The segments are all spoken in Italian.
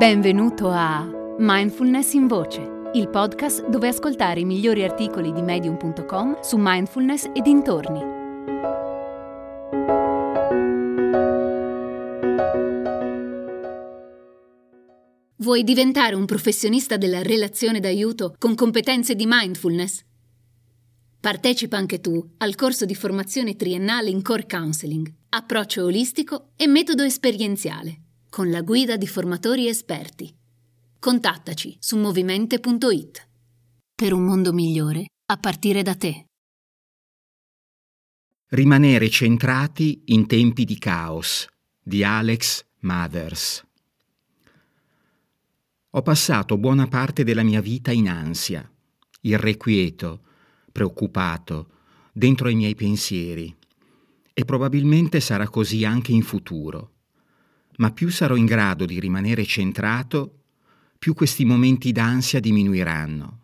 Benvenuto a Mindfulness in Voce, il podcast dove ascoltare i migliori articoli di medium.com su mindfulness e dintorni. Vuoi diventare un professionista della relazione d'aiuto con competenze di mindfulness? Partecipa anche tu al corso di formazione triennale in Core Counseling, approccio olistico e metodo esperienziale con la guida di formatori esperti. Contattaci su movimente.it. Per un mondo migliore a partire da te. Rimanere centrati in tempi di caos di Alex Mathers. Ho passato buona parte della mia vita in ansia, irrequieto, preoccupato, dentro i miei pensieri. E probabilmente sarà così anche in futuro ma più sarò in grado di rimanere centrato, più questi momenti d'ansia diminuiranno.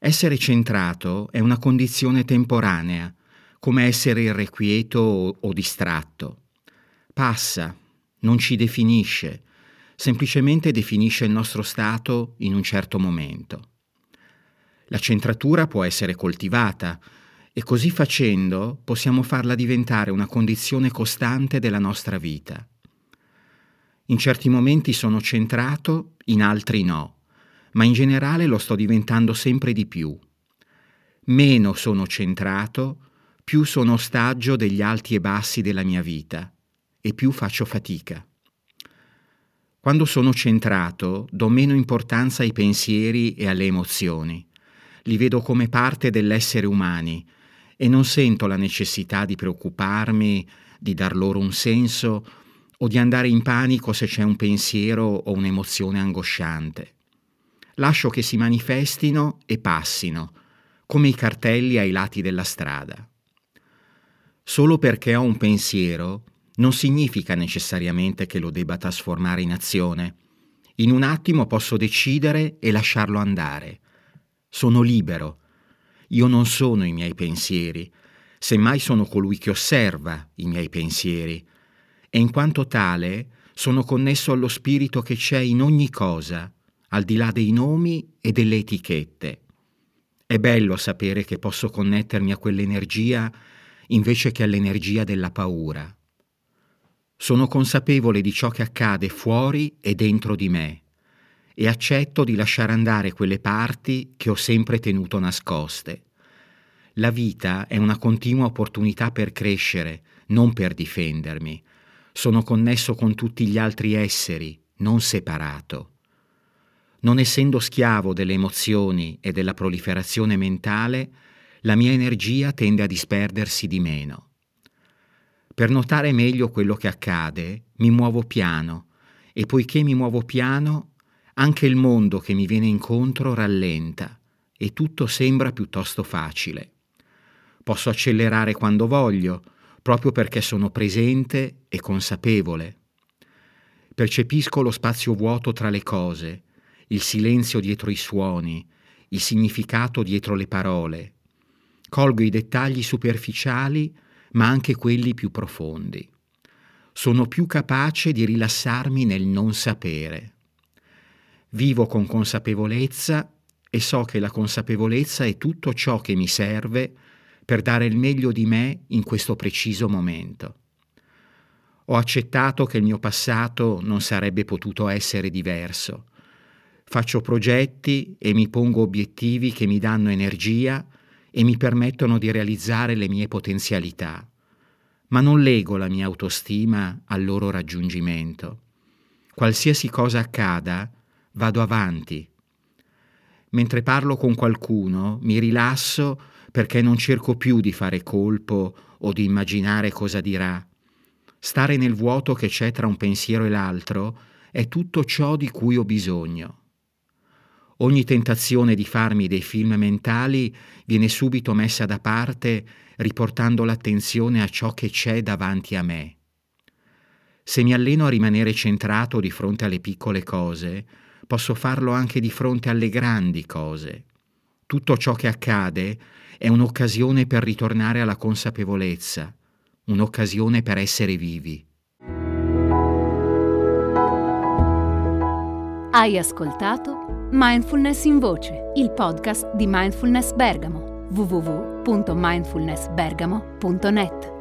Essere centrato è una condizione temporanea, come essere irrequieto o, distratto. Passa, non ci definisce, semplicemente definisce il nostro stato in un certo momento. La centratura può essere coltivata e così facendo possiamo farla diventare una condizione costante della nostra vita. In certi momenti sono centrato, in altri no, ma in generale lo sto diventando sempre di più. Meno sono centrato, più sono ostaggio degli alti e bassi della mia vita e più faccio fatica. Quando sono centrato do meno importanza ai pensieri e alle emozioni. Li vedo come parte dell'essere umani e non sento la necessità di preoccuparmi, di dar loro un senso o di andare in panico se c'è un pensiero o un'emozione angosciante. Lascio che si manifestino e passino, come i cartelli ai lati della strada. Solo perché ho un pensiero non significa necessariamente che lo debba trasformare in azione. In un attimo posso decidere e lasciarlo andare. Sono libero. Io non sono i miei pensieri, semmai sono colui che osserva i miei pensieri e in quanto tale sono connesso allo spirito che c'è in ogni cosa, al di là dei nomi e delle etichette. È bello sapere che posso connettermi a quell'energia invece che all'energia della paura. Sono consapevole di ciò che accade fuori e dentro di me e accetto di lasciare andare quelle parti che ho sempre tenuto nascoste. La vita è una continua opportunità per crescere, non per difendermi, sono connesso con tutti gli altri esseri, non separato. Non essendo schiavo delle emozioni e della proliferazione mentale, la mia energia tende a disperdersi di meno. Per notare meglio quello che accade, mi muovo piano e poiché mi muovo piano, anche il mondo che mi viene incontro rallenta e tutto sembra piuttosto facile. Posso accelerare quando voglio, proprio perché sono presente e consapevole. Percepisco lo spazio vuoto tra le cose, il silenzio dietro i suoni, il significato dietro le parole. Colgo i dettagli superficiali, ma anche quelli più profondi. Sono più capace di rilassarmi nel non sapere. Vivo con consapevolezza e so che la consapevolezza è tutto ciò che mi serve per dare il meglio di me in questo preciso momento. Ho accettato che il mio passato non sarebbe potuto essere diverso. Faccio progetti e mi pongo obiettivi che mi danno energia e mi permettono di realizzare le mie potenzialità, ma non lego la mia autostima al loro raggiungimento. Qualsiasi cosa accada, vado avanti. Mentre parlo con qualcuno, mi rilasso perché non cerco più di fare colpo o di immaginare cosa dirà. Stare nel vuoto che c'è tra un pensiero e l'altro è tutto ciò di cui ho bisogno. Ogni tentazione di farmi dei film mentali viene subito messa da parte riportando l'attenzione a ciò che c'è davanti a me. Se mi alleno a rimanere centrato di fronte alle piccole cose, posso farlo anche di fronte alle grandi cose. Tutto ciò che accade è un'occasione per ritornare alla consapevolezza, un'occasione per essere vivi. Hai ascoltato Mindfulness in Voce, il podcast di Mindfulness Bergamo www.mindfulnessbergamo.net